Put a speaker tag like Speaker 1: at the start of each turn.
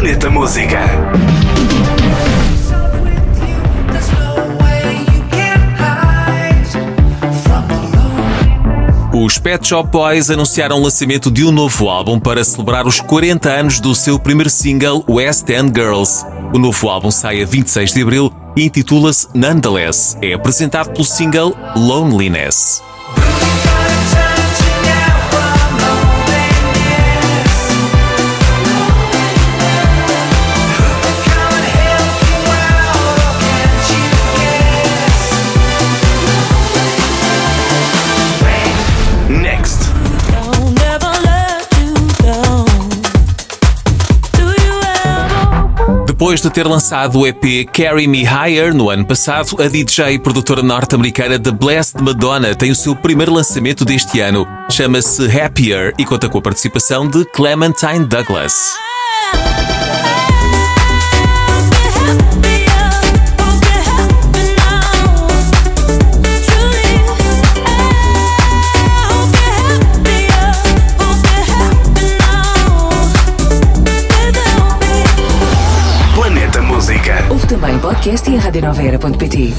Speaker 1: Planeta Música.
Speaker 2: Os Pet Shop Boys anunciaram o lançamento de um novo álbum para celebrar os 40 anos do seu primeiro single, West End Girls. O novo álbum sai a 26 de abril e intitula-se Nonetheless. É apresentado pelo single Loneliness. Depois de ter lançado o EP Carry Me Higher no ano passado, a DJ e produtora norte-americana The Blessed Madonna tem o seu primeiro lançamento deste ano. Chama-se Happier e conta com a participação de Clementine Douglas.
Speaker 3: Também podcast e em radionovera.pt.